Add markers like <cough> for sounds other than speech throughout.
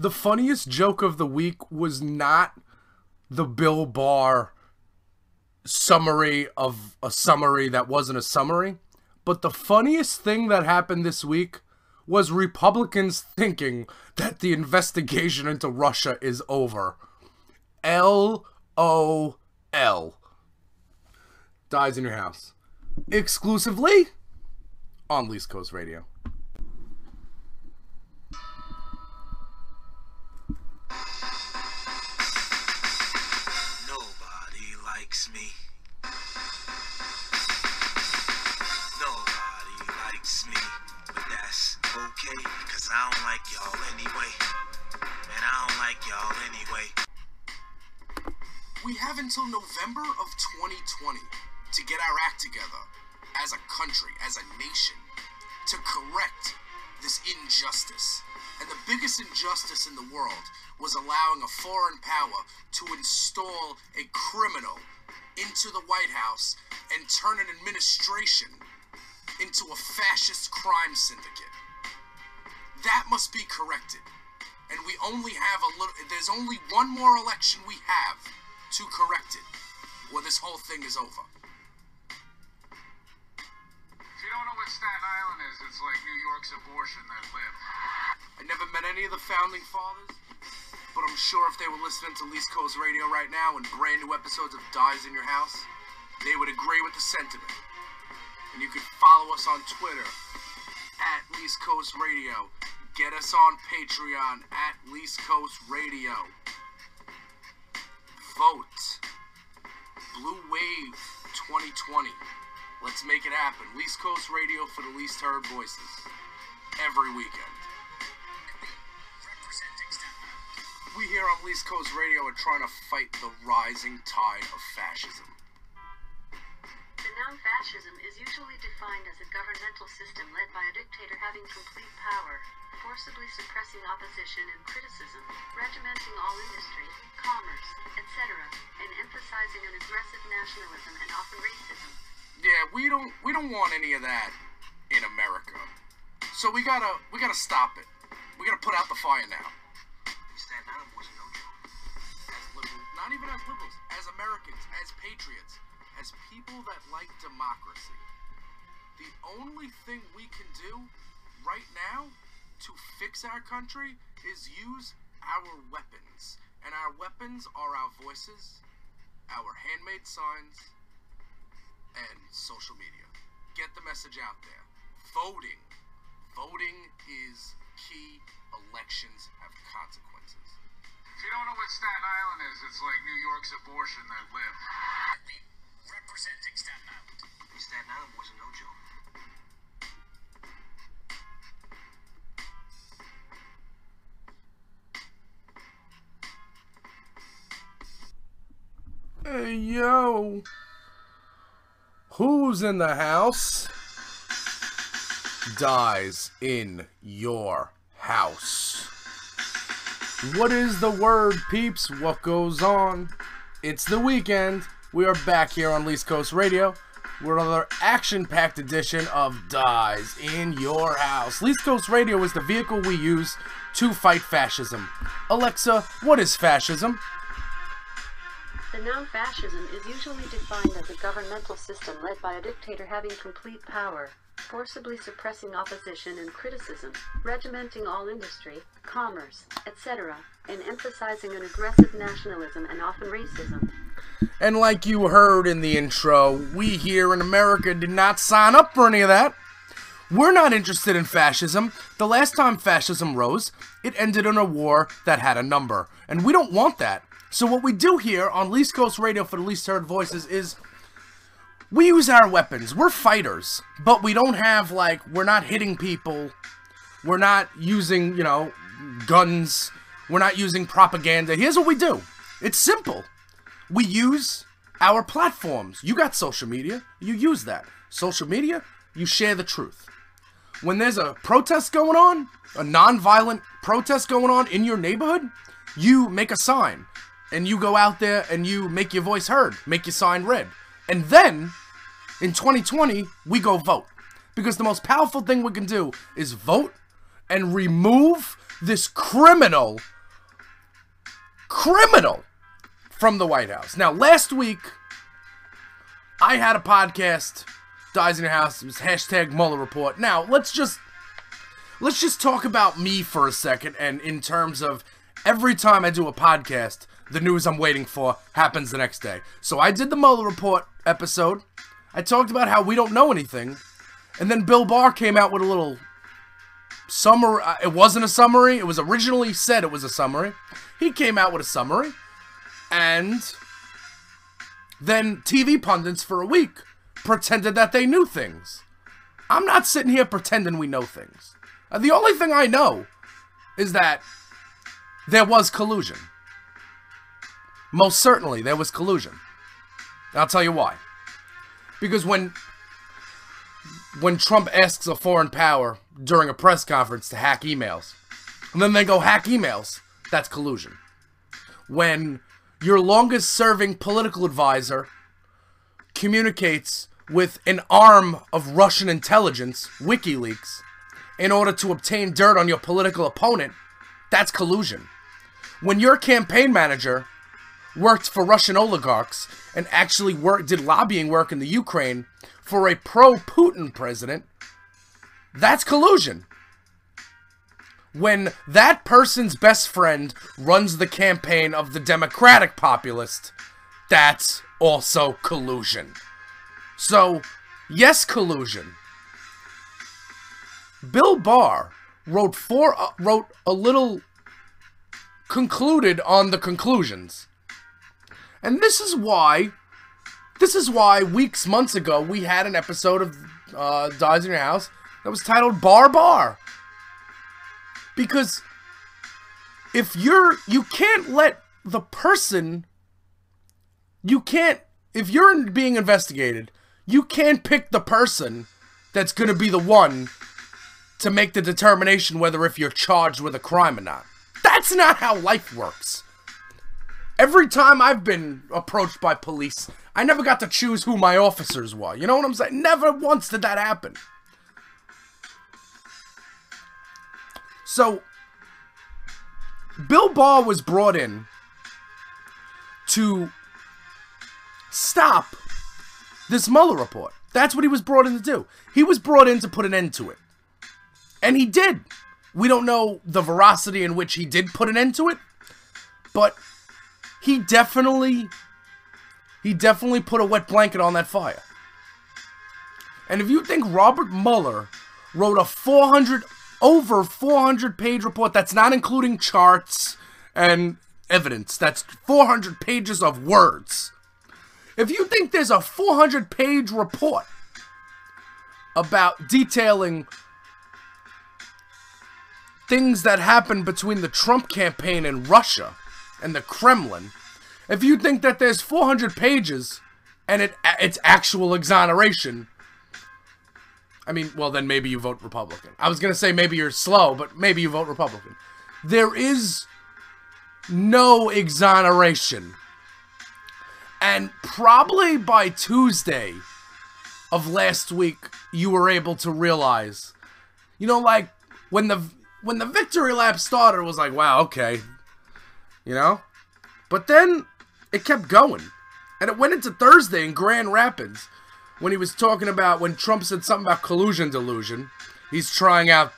the funniest joke of the week was not the Bill Barr summary of a summary that wasn't a summary, but the funniest thing that happened this week was Republicans thinking that the investigation into Russia is over. L O L. Dyze in your house. Exclusively on Least Coast Radio. Cause I don't like y'all anyway. And I don't like y'all anyway. We have until November of 2020 to get our act together as a country, as a nation, to correct this injustice. And the biggest injustice in the world was allowing a foreign power to install a criminal into the White House and turn an administration into a fascist crime syndicate. That must be corrected. And we only have a little, there's only one more election we have to correct it, or this whole thing is over. If you don't know what Staten Island is, it's like New York's abortion that lived. I never met any of the founding fathers, but I'm sure if they were listening to Least Coast Radio right now and brand new episodes of Dyze in Your House, they would agree with the sentiment. And you can follow us on Twitter at Least Coast Radio. Get us on Patreon at Least Coast Radio. Vote. Blue Wave 2020. Let's make it happen. Least Coast Radio for the least heard voices. Every weekend. We here on Least Coast Radio are trying to fight the rising tide of fascism. The noun fascism is usually defined as a governmental system led by a dictator having complete power, forcibly suppressing opposition and criticism, regimenting all industry, commerce, etc., and emphasizing an aggressive nationalism and often racism. Yeah, we don't we don't want any of that in America. So we gotta we gotta stop it. We gotta put out the fire now. Staten Island wasn't no joke. As liberals, not even as liberals, as Americans, as patriots, as people that like democracy. The only thing we can do right now to fix our country is use our weapons. And our weapons are our voices, our handmade signs, and social media. Get the message out there. Voting. Voting is key. Elections have consequences. If you don't know what Staten Island is, it's like New York's abortion that lived. Representing Staten Island. Staten Island wasn't no joke. Hey, yo. Who's in the house? Dyze in your house. What is the word, peeps? What goes on? It's the weekend. We are back here on Least Coast Radio with another action packed edition of Dyze in Your House. Least Coast Radio is the vehicle we use to fight fascism. Alexa, what is fascism? The noun fascism is usually defined as a governmental system led by a dictator having complete power, forcibly suppressing opposition and criticism, regimenting all industry, commerce, etc., and emphasizing an aggressive nationalism and often racism. And like you heard in the intro, we here in America did not sign up for any of that. We're not interested in fascism. The last time fascism rose, it ended in a war that had a number. And we don't want that. So what we do here on Least Coast Radio for the Least Heard Voices is we use our weapons. We're fighters, but we don't have like we're not hitting people. We're not using, you know, guns. We're not using propaganda. Here's what we do. It's simple. We use our platforms. You got social media. You use that. Social media, you share the truth. When there's a protest going on, a non-violent protest going on in your neighborhood, you make a sign and you go out there and you make your voice heard, make your sign read. And then in 2020, we go vote. Because the most powerful thing we can do is vote and remove this criminal, criminal from the White House. Now, last week, I had a podcast, Dyze in Your House. It was hashtag Mueller Report. Now, let's just let's just talk about me for a second, and in terms of every time I do a podcast, the news I'm waiting for happens the next day. So I did the Mueller Report episode. I talked about how we don't know anything, and then Bill Barr came out with a little summary. uh, It wasn't a summary. It was originally said it was a summary. He came out with a summary, and then TV pundits for a week pretended that they knew things. I'm not sitting here pretending we know things. Uh, the only thing I know is that there was collusion. Most certainly, there was collusion. I'll tell you why. Because when when Trump asks a foreign power during a press conference to hack emails, and then they go hack emails, that's collusion. When your longest serving political advisor communicates with an arm of Russian intelligence, WikiLeaks, in order to obtain dirt on your political opponent, that's collusion. When your campaign manager worked for Russian oligarchs and actually worked did lobbying work in the Ukraine for a pro-Putin president, that's collusion. When that person's best friend runs the campaign of the Democratic populist, that's also collusion. So, yes, collusion. Bill Barr wrote four uh, wrote a little concluded on the conclusions. And this is why this is why weeks months ago we had an episode of uh, Dyze in Your House that was titled Bar Bar. Because if you're you can't let the person you can't if you're being investigated, you can't pick the person that's going to be the one to make the determination whether if you're charged with a crime or not. That's not how life works. Every time I've been approached by police, I never got to choose who my officers were. You know what I'm saying? Never once did that happen. So, Bill Barr was brought in to stop this Mueller report. That's what he was brought in to do. He was brought in to put an end to it. And he did. We don't know the veracity in which he did put an end to it, but he definitely he definitely put a wet blanket on that fire. And if you think Robert Mueller wrote a 400 over 400 page report that's not including charts and evidence, that's 400 pages of words. If you think there's a 400 page report about detailing things that happened between the Trump campaign and Russia and the Kremlin, if you think that there's 400 pages and it it's actual exoneration, I mean, well then maybe you vote Republican. I was gonna say maybe you're slow, but maybe you vote Republican. There is no exoneration. And probably by Tuesday of last week, you were able to realize, you know, like when the when the victory lap started, was like, wow, okay, you know. But then it kept going, and it went into Thursday in Grand Rapids when he was talking about when Trump said something about collusion delusion. He's trying out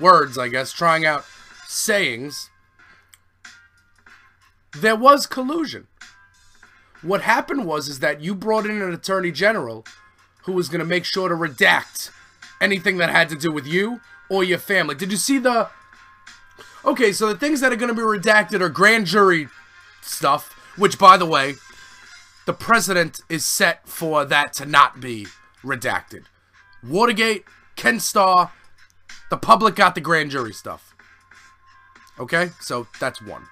words, I guess, trying out sayings. There was collusion. What happened was is that you brought in an attorney general who was going to make sure to redact anything that had to do with you or your family. Did you see the Okay, so the things that are going to be redacted are grand jury stuff, which by the way, the president is set for that to not be redacted. Watergate, Ken Starr, the public got the grand jury stuff. Okay, so that's one.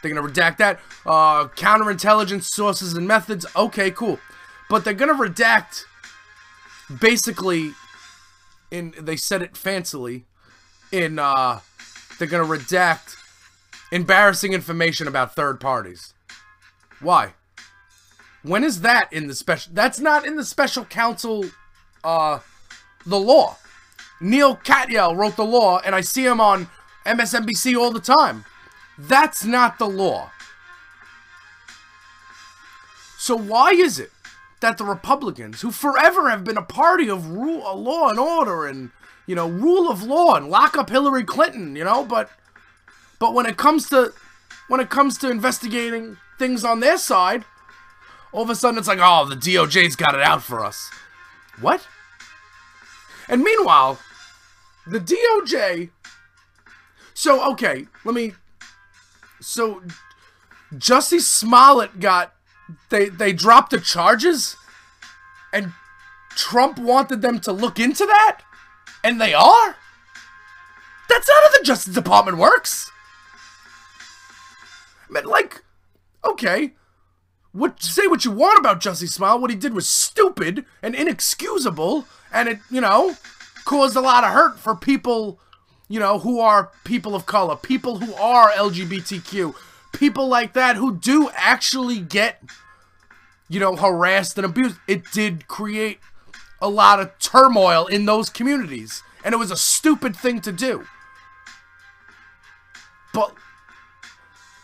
They're gonna redact that. Uh, counterintelligence sources and methods. Okay, cool. But they're gonna redact basically in they said it fancily in uh they're gonna redact embarrassing information about third parties. Why? When is that in the special that's not in the special counsel uh the law. Neil Katyal wrote the law, and I see him on MSNBC all the time. That's not the law. So why is it that the Republicans, who forever have been a party of rule, law and order, and you know, rule of law, and lock up Hillary Clinton, you know, but but when it comes to when it comes to investigating things on their side, all of a sudden it's like, oh, the DOJ's got it out for us. What? And meanwhile, the DOJ. So okay, let me. So, Jussie Smollett got they they dropped the charges, and Trump wanted them to look into that, and they are. That's not how the Justice Department works. I mean, like, okay, what say what you want about Jussie Smollett? What he did was stupid and inexcusable, and it you know caused a lot of hurt for people, you know, who are people of color, people who are LGBTQ, people like that who do actually get, you know, harassed and abused. It did create a lot of turmoil in those communities, and it was a stupid thing to do. But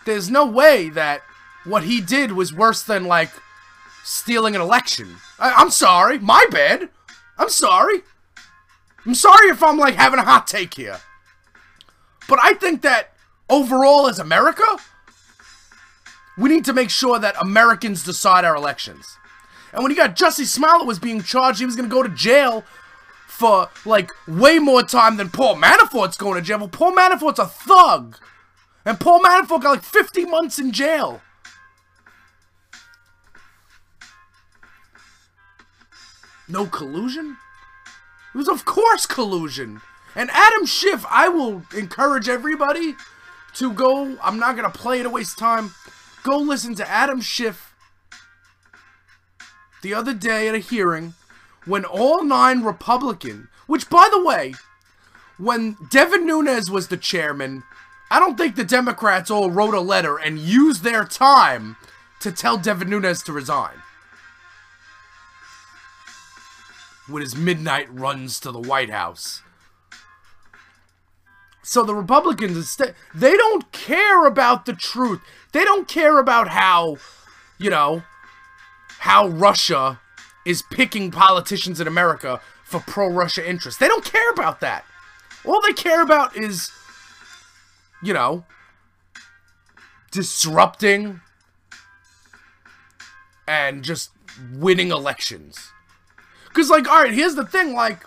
there's no way that what he did was worse than, like, stealing an election. I- I'm sorry. My bad. I'm sorry. I'm sorry if I'm like having a hot take here. But I think that overall as America, we need to make sure that Americans decide our elections. And when he got Jussie Smollett was being charged, he was going to go to jail for like way more time than Paul Manafort's going to jail. Well, Paul Manafort's a thug. And Paul Manafort got like 50 months in jail. No collusion? It was, of course, collusion. And Adam Schiff, I will encourage everybody to go. I'm not going to play it to waste time. Go listen to Adam Schiff the other day at a hearing when all nine Republican, which, by the way, when Devin Nunes was the chairman, I don't think the Democrats all wrote a letter and used their time to tell Devin Nunes to resign. with his midnight runs to the White House. So the Republicans they don't care about the truth. They don't care about how, you know, how Russia is picking politicians in America for pro-Russia interests. They don't care about that. All they care about is you know, disrupting and just winning elections. Because, like, all right, here's the thing. Like,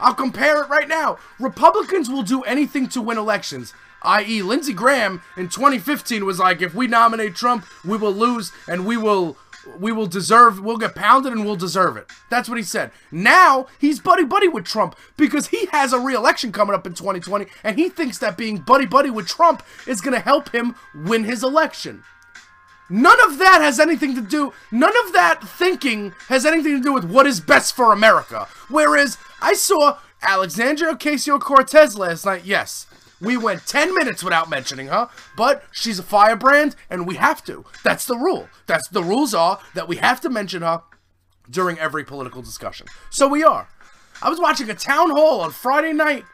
I'll compare it right now. Republicans will do anything to win elections. I.e., Lindsey Graham in 2015 was like, if we nominate Trump, we will lose and we will we will deserve we'll get pounded and we'll deserve it. That's what he said. Now he's buddy buddy with Trump because he has a re-election coming up in 2020 and he thinks that being buddy buddy with Trump is going to help him win his election. None of that has anything to do, none of that thinking has anything to do with what is best for America. Whereas I saw Alexandria Ocasio Cortez last night, yes. We went 10 minutes without mentioning her, but she's a firebrand and we have to. That's the rule. That's the rules are that we have to mention her during every political discussion. So we are. I was watching a town hall on Friday night.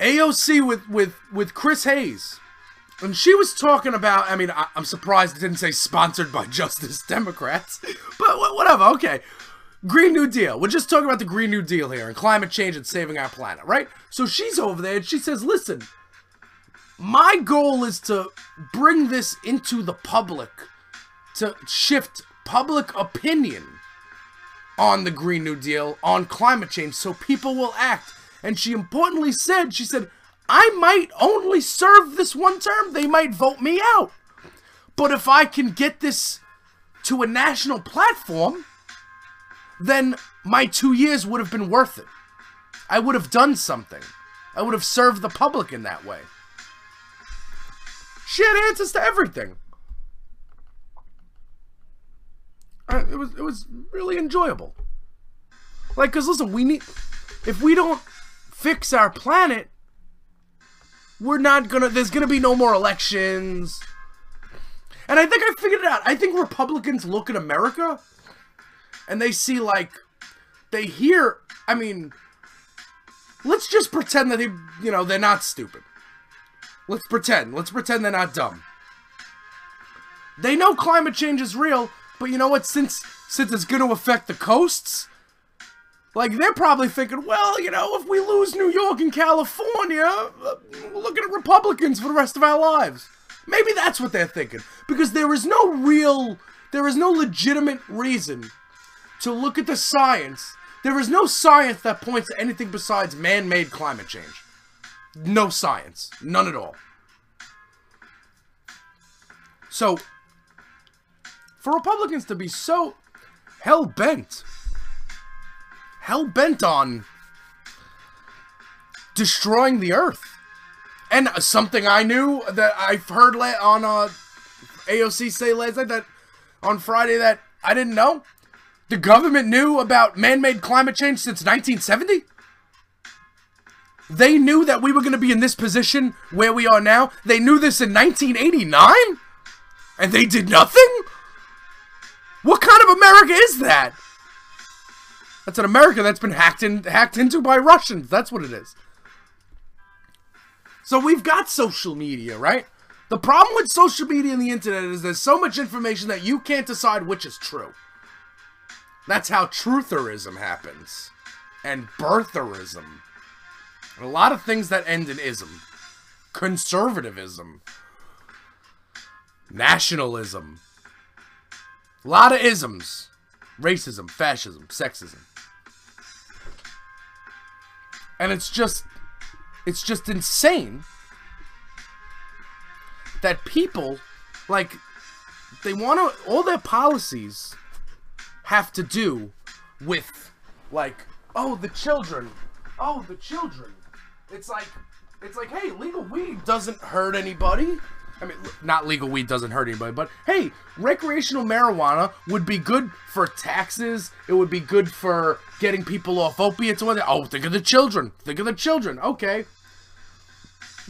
AOC with with with Chris Hayes. And she was talking about, I mean, I, am surprised it didn't say sponsored by Justice Democrats, <laughs> but whatever, okay. Green New Deal. We're just talking about the Green New Deal here and climate change and saving our planet, right? So she's over there and she says, listen, my goal is to bring this into the public, to shift public opinion on the Green New Deal, on climate change, so people will act. And she importantly said, she said, I might only serve this one term. They might vote me out. But if I can get this to a national platform, then my two years would have been worth it. I would have done something. I would have served the public in that way. She had answers to everything. It was it was really enjoyable. Like, cause listen, we need if we don't fix our planet, we're not gonna there's gonna be no more elections and i think i figured it out i think republicans look at america and they see like they hear i mean let's just pretend that they, you know, they're not stupid. Let's pretend. Let's pretend they're not dumb. They know climate change is real, but you know what? Since since it's going to affect the coasts, like they're probably thinking, well, you know, if we lose New York and California, uh, we're looking at Republicans for the rest of our lives. Maybe that's what they're thinking because there is no real, there is no legitimate reason to look at the science. There is no science that points to anything besides man-made climate change. No science, none at all. So, for Republicans to be so hell bent, hell bent on destroying the earth, and something I knew that I've heard on uh, AOC say last night that on Friday that I didn't know, the government knew about man-made climate change since 1970. They knew that we were going to be in this position where we are now. They knew this in 1989? And they did nothing? What kind of America is that? That's an America that's been hacked in, hacked into by Russians. That's what it is. So we've got social media, right? The problem with social media and the internet is there's so much information that you can't decide which is true. That's how trutherism happens. And birtherism. And a lot of things that end in ism. Conservatism. Nationalism. A lot of isms. Racism, fascism, sexism. And it's just it's just insane that people like they want to all their policies have to do with like oh the children oh the children it's like it's like hey legal weed doesn't hurt anybody I mean, not legal weed doesn't hurt anybody, but hey, recreational marijuana would be good for taxes. It would be good for getting people off opiates. Or. Oh, think of the children. Think of the children. Okay.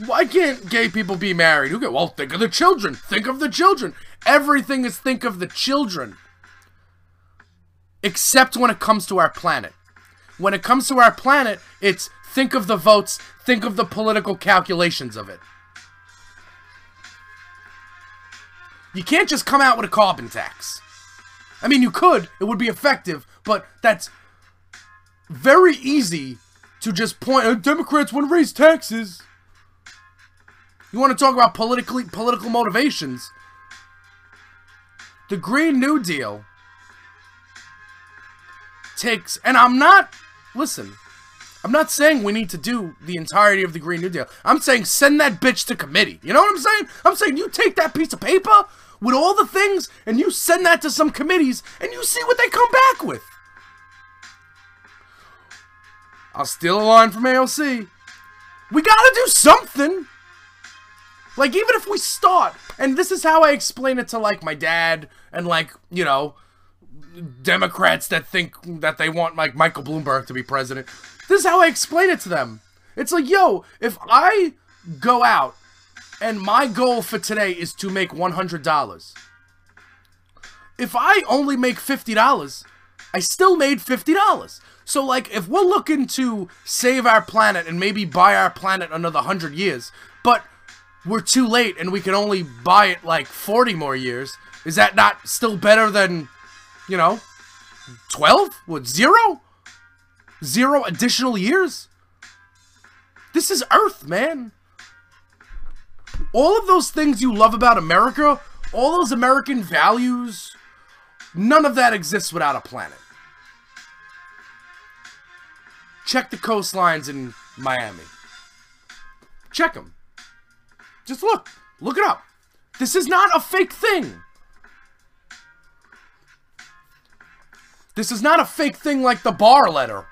Why can't gay people be married? Okay, well, think of the children. Think of the children. Everything is think of the children. Except when it comes to our planet. When it comes to our planet, it's think of the votes, think of the political calculations of it. You can't just come out with a carbon tax. I mean, you could, it would be effective, but that's very easy to just point. Oh, Democrats want to raise taxes. You want to talk about politically political motivations? The Green New Deal takes, and I'm not. Listen, I'm not saying we need to do the entirety of the Green New Deal. I'm saying send that bitch to committee. You know what I'm saying? I'm saying you take that piece of paper with all the things and you send that to some committees and you see what they come back with. I'll steal a line from AOC. We gotta do something. Like, even if we start, and this is how I explain it to, like, my dad and, like, you know, Democrats that think that they want, like, Michael Bloomberg to be president. This is how I explain it to them. It's like, yo, if I go out and my goal for today is to make $100. If I only make $50, I still made $50. So, like, if we're looking to save our planet and maybe buy our planet another 100 years, but we're too late and we can only buy it like 40 more years, is that not still better than, you know, 12? What, zero? Zero additional years? This is Earth, man all of those things you love about America, all those American values, none of that exists without a planet. Check the coastlines in Miami. Check them. Just look. Look it up. This is not a fake thing. This is not a fake thing like the Barr letter,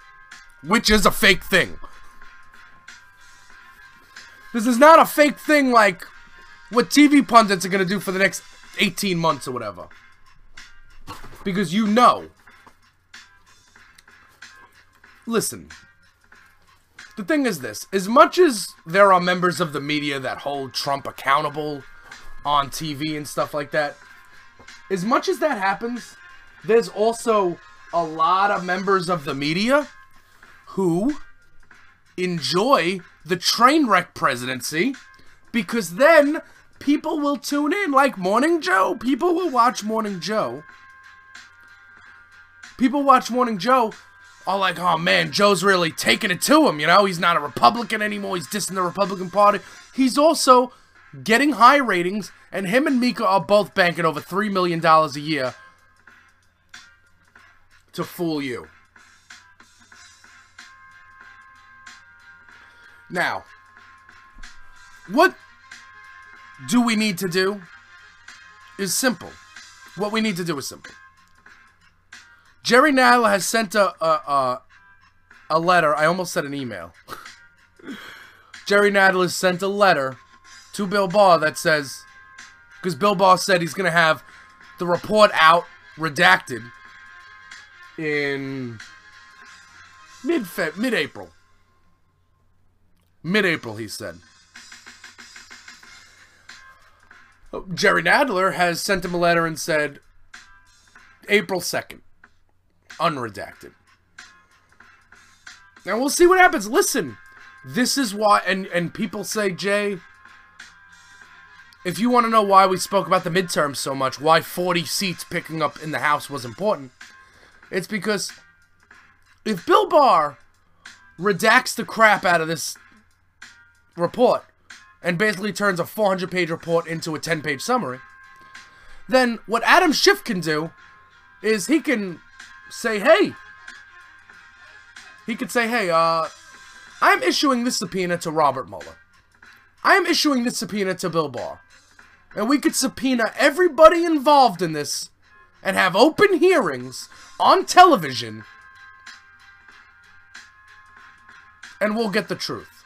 which is a fake thing. This is not a fake thing like what TV pundits are going to do for the next 18 months or whatever. Because you know. Listen. The thing is this. As much as there are members of the media that hold Trump accountable on TV and stuff like that, as much as that happens, there's also a lot of members of the media who enjoy the train wreck presidency because then people will tune in like Morning Joe. People will watch Morning Joe. People watch Morning Joe are like, oh man, Joe's really taking it to him, you know? He's not a Republican anymore. He's dissing the Republican Party. He's also getting high ratings, and him and Mika are both banking over $3 million a year to fool you. Now, what do we need to do is simple. What we need to do is simple. Jerry Nadler has sent a a, a, a letter. I almost said an email. <laughs> Jerry Nadler has sent a letter to Bill Barr that says, because Bill Barr said he's going to have the report out redacted in mid mid April. Mid April, he said. Oh, Jerry Nadler has sent him a letter and said April 2nd, unredacted. Now we'll see what happens. Listen, this is why, and, and people say, Jay, if you want to know why we spoke about the midterms so much, why 40 seats picking up in the House was important, it's because if Bill Barr redacts the crap out of this report and basically turns a 400 page report into a 10 page summary, then what Adam Schiff can do is he can say, hey, he could say, hey, uh, I'm issuing this subpoena to Robert Mueller. I am issuing this subpoena to Bill Barr. And we could subpoena everybody involved in this and have open hearings on television and we'll get the truth.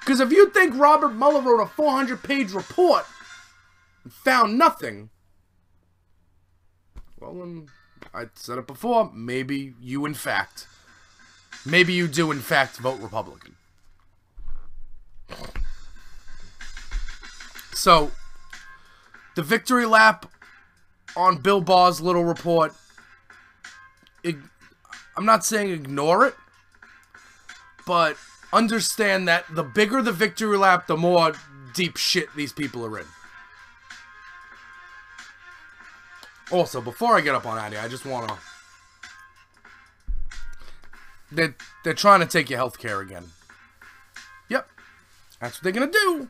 Because if you think Robert Mueller wrote a 400 page report and found nothing, well, then, I said it before, maybe you, in fact, maybe you do, in fact, vote Republican. So, the victory lap on Bill Barr's little report, I'm not saying ignore it, but understand that the bigger the victory lap, the more deep shit these people are in. Also, before I get up on here, I just want to. They're, they're trying to take your health care again. Yep. That's what they're going to do.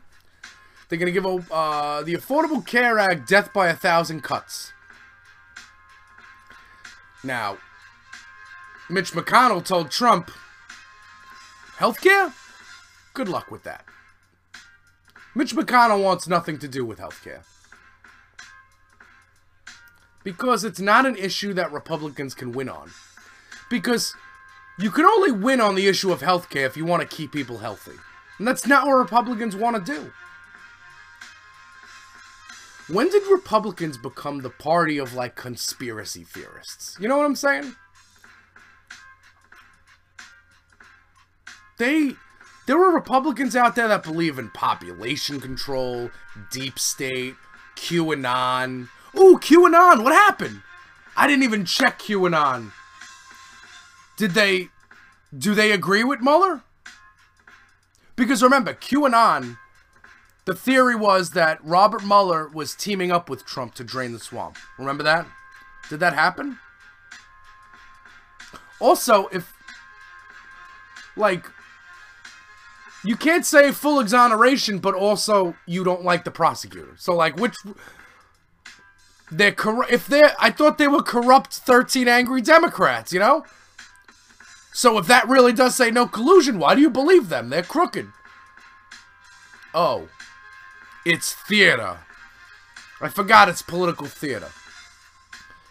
They're going to give uh, the Affordable Care Act death by a thousand cuts. Now, Mitch McConnell told Trump Healthcare? Good luck with that. Mitch McConnell wants nothing to do with healthcare. Because it's not an issue that Republicans can win on. Because you can only win on the issue of healthcare if you want to keep people healthy. And that's not what Republicans want to do. When did Republicans become the party of like conspiracy theorists? You know what I'm saying? They there were Republicans out there that believe in population control, deep state, QAnon. Ooh, QAnon, what happened? I didn't even check QAnon. Did they do they agree with Mueller? Because remember, QAnon, the theory was that Robert Mueller was teaming up with Trump to drain the swamp. Remember that? Did that happen? Also, if like you can't say full exoneration, but also you don't like the prosecutor. So like, which they're corrupt. If they're, I thought they were corrupt, thirteen angry Democrats. You know. So if that really does say no collusion, why do you believe them? They're crooked. Oh, it's theater. I forgot it's political theater.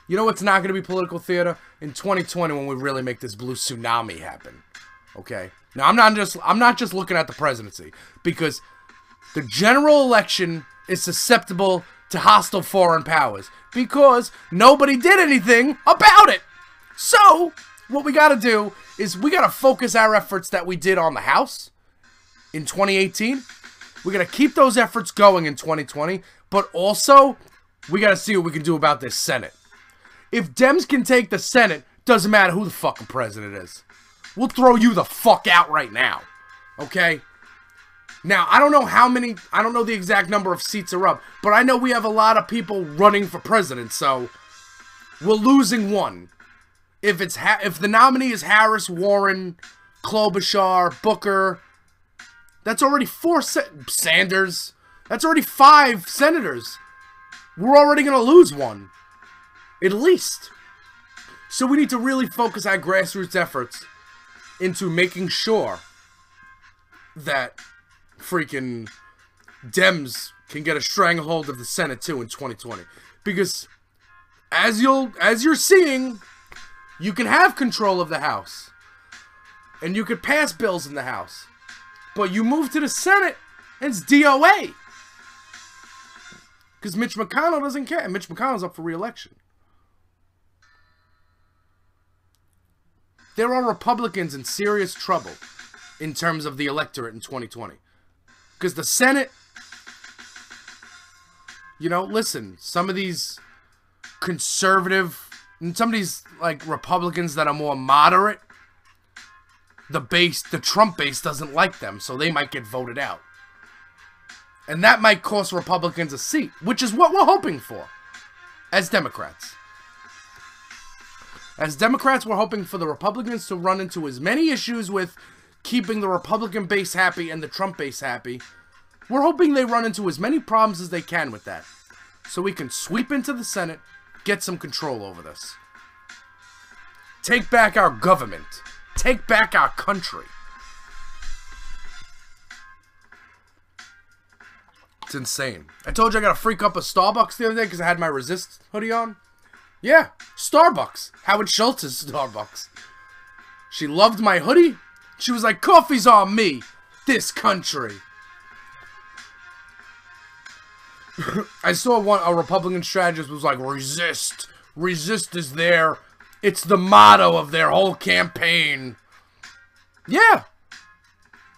You know what's not going to be political theater? In 2020 when we really make this blue tsunami happen. Okay? Now I'm not just I'm not just looking at the presidency because the general election is susceptible to hostile foreign powers because nobody did anything about it. So, what we got to do is we got to focus our efforts that we did on the House in 2018. We got to keep those efforts going in 2020, but also we got to see what we can do about this Senate. If Dems can take the Senate, doesn't matter who the fucking president is. We'll throw you the fuck out right now. Okay? Now, I don't know how many, I don't know the exact number of seats are up, but I know we have a lot of people running for president, so we're losing one. If it's ha- if the nominee is Harris, Warren, Klobuchar, Booker, that's already four Sanders. That's already five senators. We're already going to lose one. At least. So we need to really focus our grassroots efforts into making sure that freaking Dems can get a stranglehold of the Senate too in 2020. Because as you'll as you're seeing, you can have control of the House. And you could pass bills in the House. But you move to the Senate and it's DOA. Because Mitch McConnell doesn't care. Mitch McConnell's up for re-election. There are Republicans in serious trouble in terms of the electorate in 2020. Because the Senate, you know, listen, some of these conservative, and some of these, like, Republicans that are more moderate, the base, the Trump base doesn't like them, so they might get voted out. And that might cost Republicans a seat, which is what we're hoping for as Democrats. As Democrats, we're hoping for the Republicans to run into as many issues with keeping the Republican base happy and the Trump base happy. We're hoping they run into as many problems as they can with that. So we can sweep into the Senate, get some control over this. Take back our government. Take back our country. It's insane. I told you I got to freak up a Starbucks the other day because I had my Resist hoodie on. Yeah, Starbucks. Howard Schultz's Starbucks. She loved my hoodie. She was like, coffee's on me. This country. <laughs> I saw one, a Republican strategist was like, resist. Resist is there. it's the motto of their whole campaign. Yeah.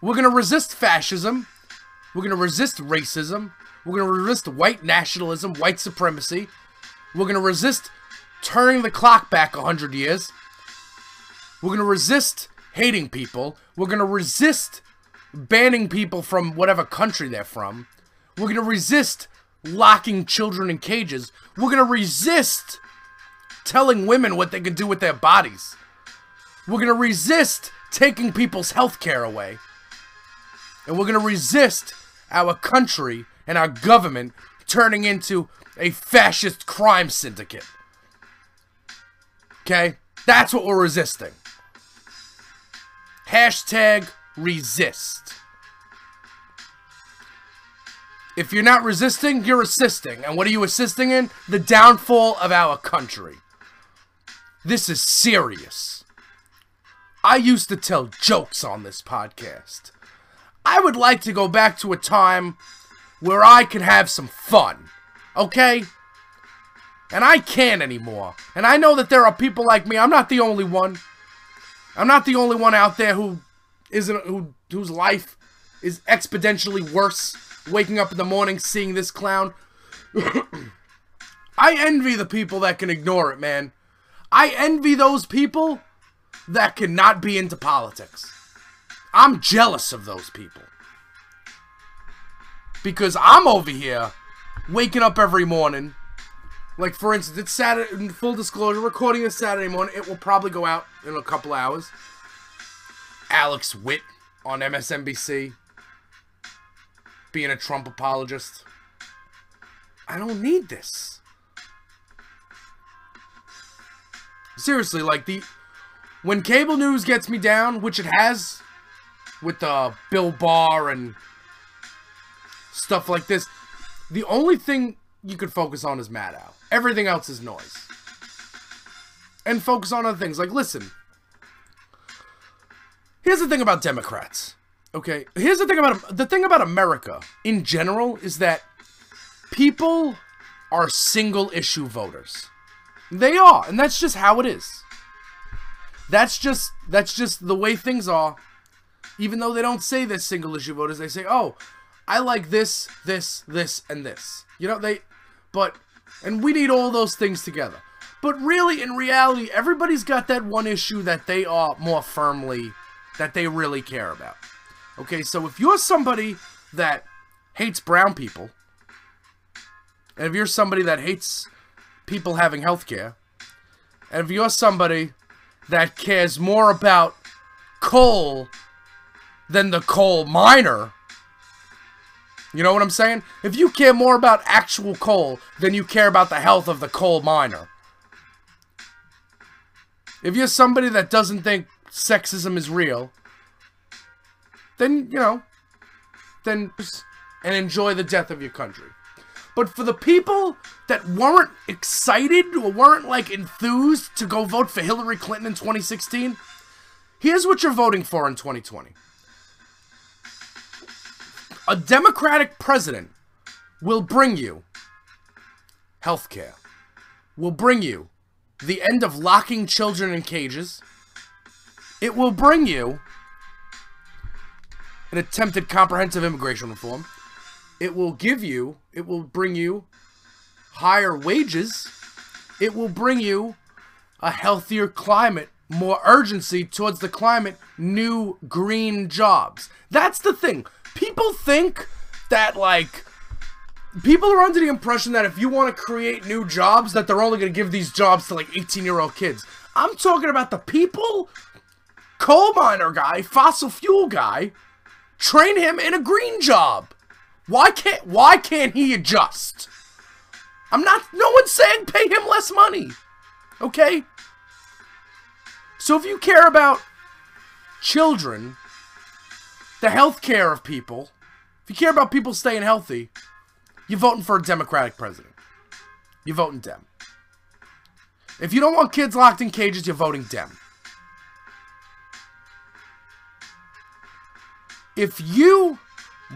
We're going to resist fascism. We're going to resist racism. We're going to resist white nationalism, white supremacy. We're going to resist turning the clock back 100 years. We're going to resist hating people. We're going to resist banning people from whatever country they're from. We're going to resist locking children in cages. We're going to resist telling women what they can do with their bodies. We're going to resist taking people's health care away. And we're going to resist our country and our government turning into a fascist crime syndicate. Okay? That's what we're resisting. Hashtag resist. If you're not resisting, you're assisting. And what are you assisting in? The downfall of our country. This is serious. I used to tell jokes on this podcast. I would like to go back to a time where I could have some fun. Okay? And I can't anymore. And I know that there are people like me. I'm not the only one. I'm not the only one out there who isn't who whose life is exponentially worse. Waking up in the morning seeing this clown. <coughs> I envy the people that can ignore it, man. I envy those people that cannot be into politics. I'm jealous of those people. Because I'm over here waking up every morning. Like, for instance, it's Saturday, full disclosure, recording this Saturday morning. It will probably go out in a couple hours. Alex Witt on MSNBC being a Trump apologist. I don't need this. Seriously, like the when cable news gets me down, which it has with uh, Bill Barr and stuff like this, the only thing you could focus on is Maddow. Everything else is noise. And focus on other things. Like, listen. Here's the thing about Democrats. Okay? Here's the thing about the thing about America in general is that people are single issue voters. They are, and that's just how it is. That's just that's just the way things are. Even though they don't say they're single issue voters, they say, "Oh, I like this, this, this, and this." You know, they but and we need all those things together. But really, in reality, everybody's got that one issue that they are more firmly, that they really care about. Okay, so if you're somebody that hates brown people, and if you're somebody that hates people having health care, and if you're somebody that cares more about coal than the coal miner, you know what I'm saying? If you care more about actual coal than you care about the health of the coal miner, if you're somebody that doesn't think sexism is real, then, you know, then and enjoy the death of your country. But for the people that weren't excited or weren't like enthused to go vote for Hillary Clinton in 2016, here's what you're voting for in 2020. A Democratic president will bring you health care, will bring you the end of locking children in cages, it will bring you an attempted comprehensive immigration reform. It will give you, it will bring you higher wages. It will bring you a healthier climate, more urgency towards the climate, new green jobs. That's the thing. People think that, like, people are under the impression that if you want to create new jobs, that they're only going to give these jobs to, like, 18 year old kids. I'm talking about the people, coal miner guy, fossil fuel guy, train him in a green job. Why can't why can't he adjust? I'm not no one's saying pay him less money. Okay? So if you care about children, the health care of people, if you care about people staying healthy, you're voting for a Democratic president. You're voting Dem. If you don't want kids locked in cages, you're voting Dem. If you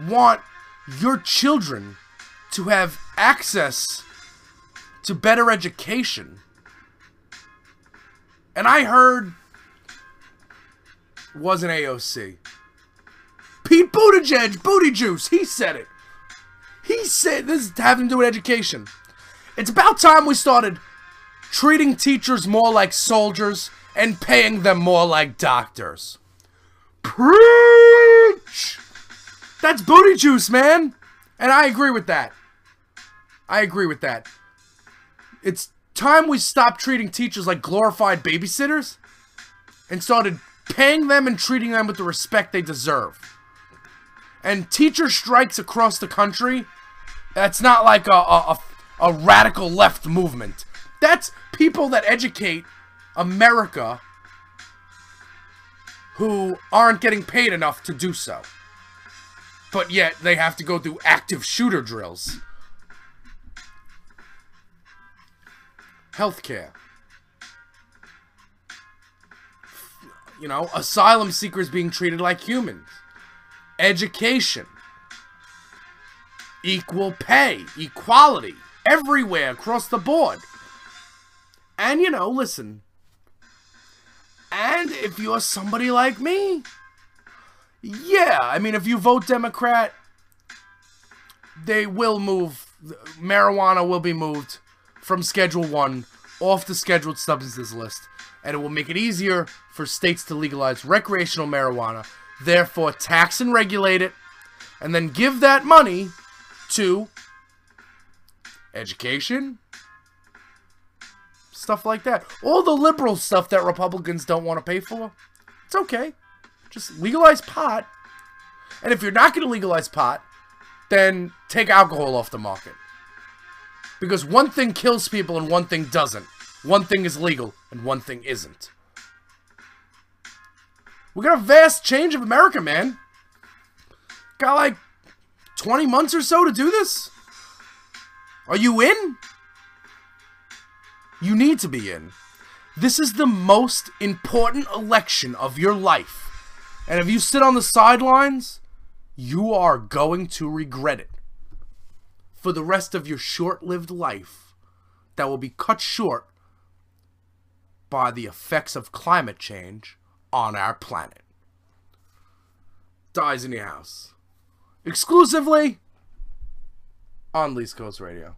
want your children to have access to better education, and I heard was an AOC. Pete Buttigieg, Booty Juice, he said it. He said this is having to do with education. It's about time we started treating teachers more like soldiers and paying them more like doctors. Preach! That's booty juice, man! And I agree with that. I agree with that. It's time we stopped treating teachers like glorified babysitters and started paying them and treating them with the respect they deserve. And teacher strikes across the country, that's not like a, a, a, a radical left movement. That's people that educate America who aren't getting paid enough to do so. But yet they have to go through active shooter drills. Healthcare. You know, asylum seekers being treated like humans. Education. Equal pay. Equality. Everywhere across the board. And, you know, listen. And if you're somebody like me, yeah, I mean, if you vote Democrat, they will move, marijuana will be moved from Schedule 1 off the scheduled substances list, and it will make it easier for states to legalize recreational marijuana, therefore tax and regulate it, and then give that money to education, stuff like that. All the liberal stuff that Republicans don't want to pay for, it's okay. Just legalize pot. And if you're not going to legalize pot, then take alcohol off the market. Because one thing kills people and one thing doesn't. One thing is legal and one thing isn't. We got a vast change of America, man. Got like 20 months or so to do this? Are you in? You need to be in. This is the most important election of your life. And if you sit on the sidelines, you are going to regret it. For the rest of your short lived life, that will be cut short by the effects of climate change on our planet. Dyze in your house. Exclusively on Least Coast Radio.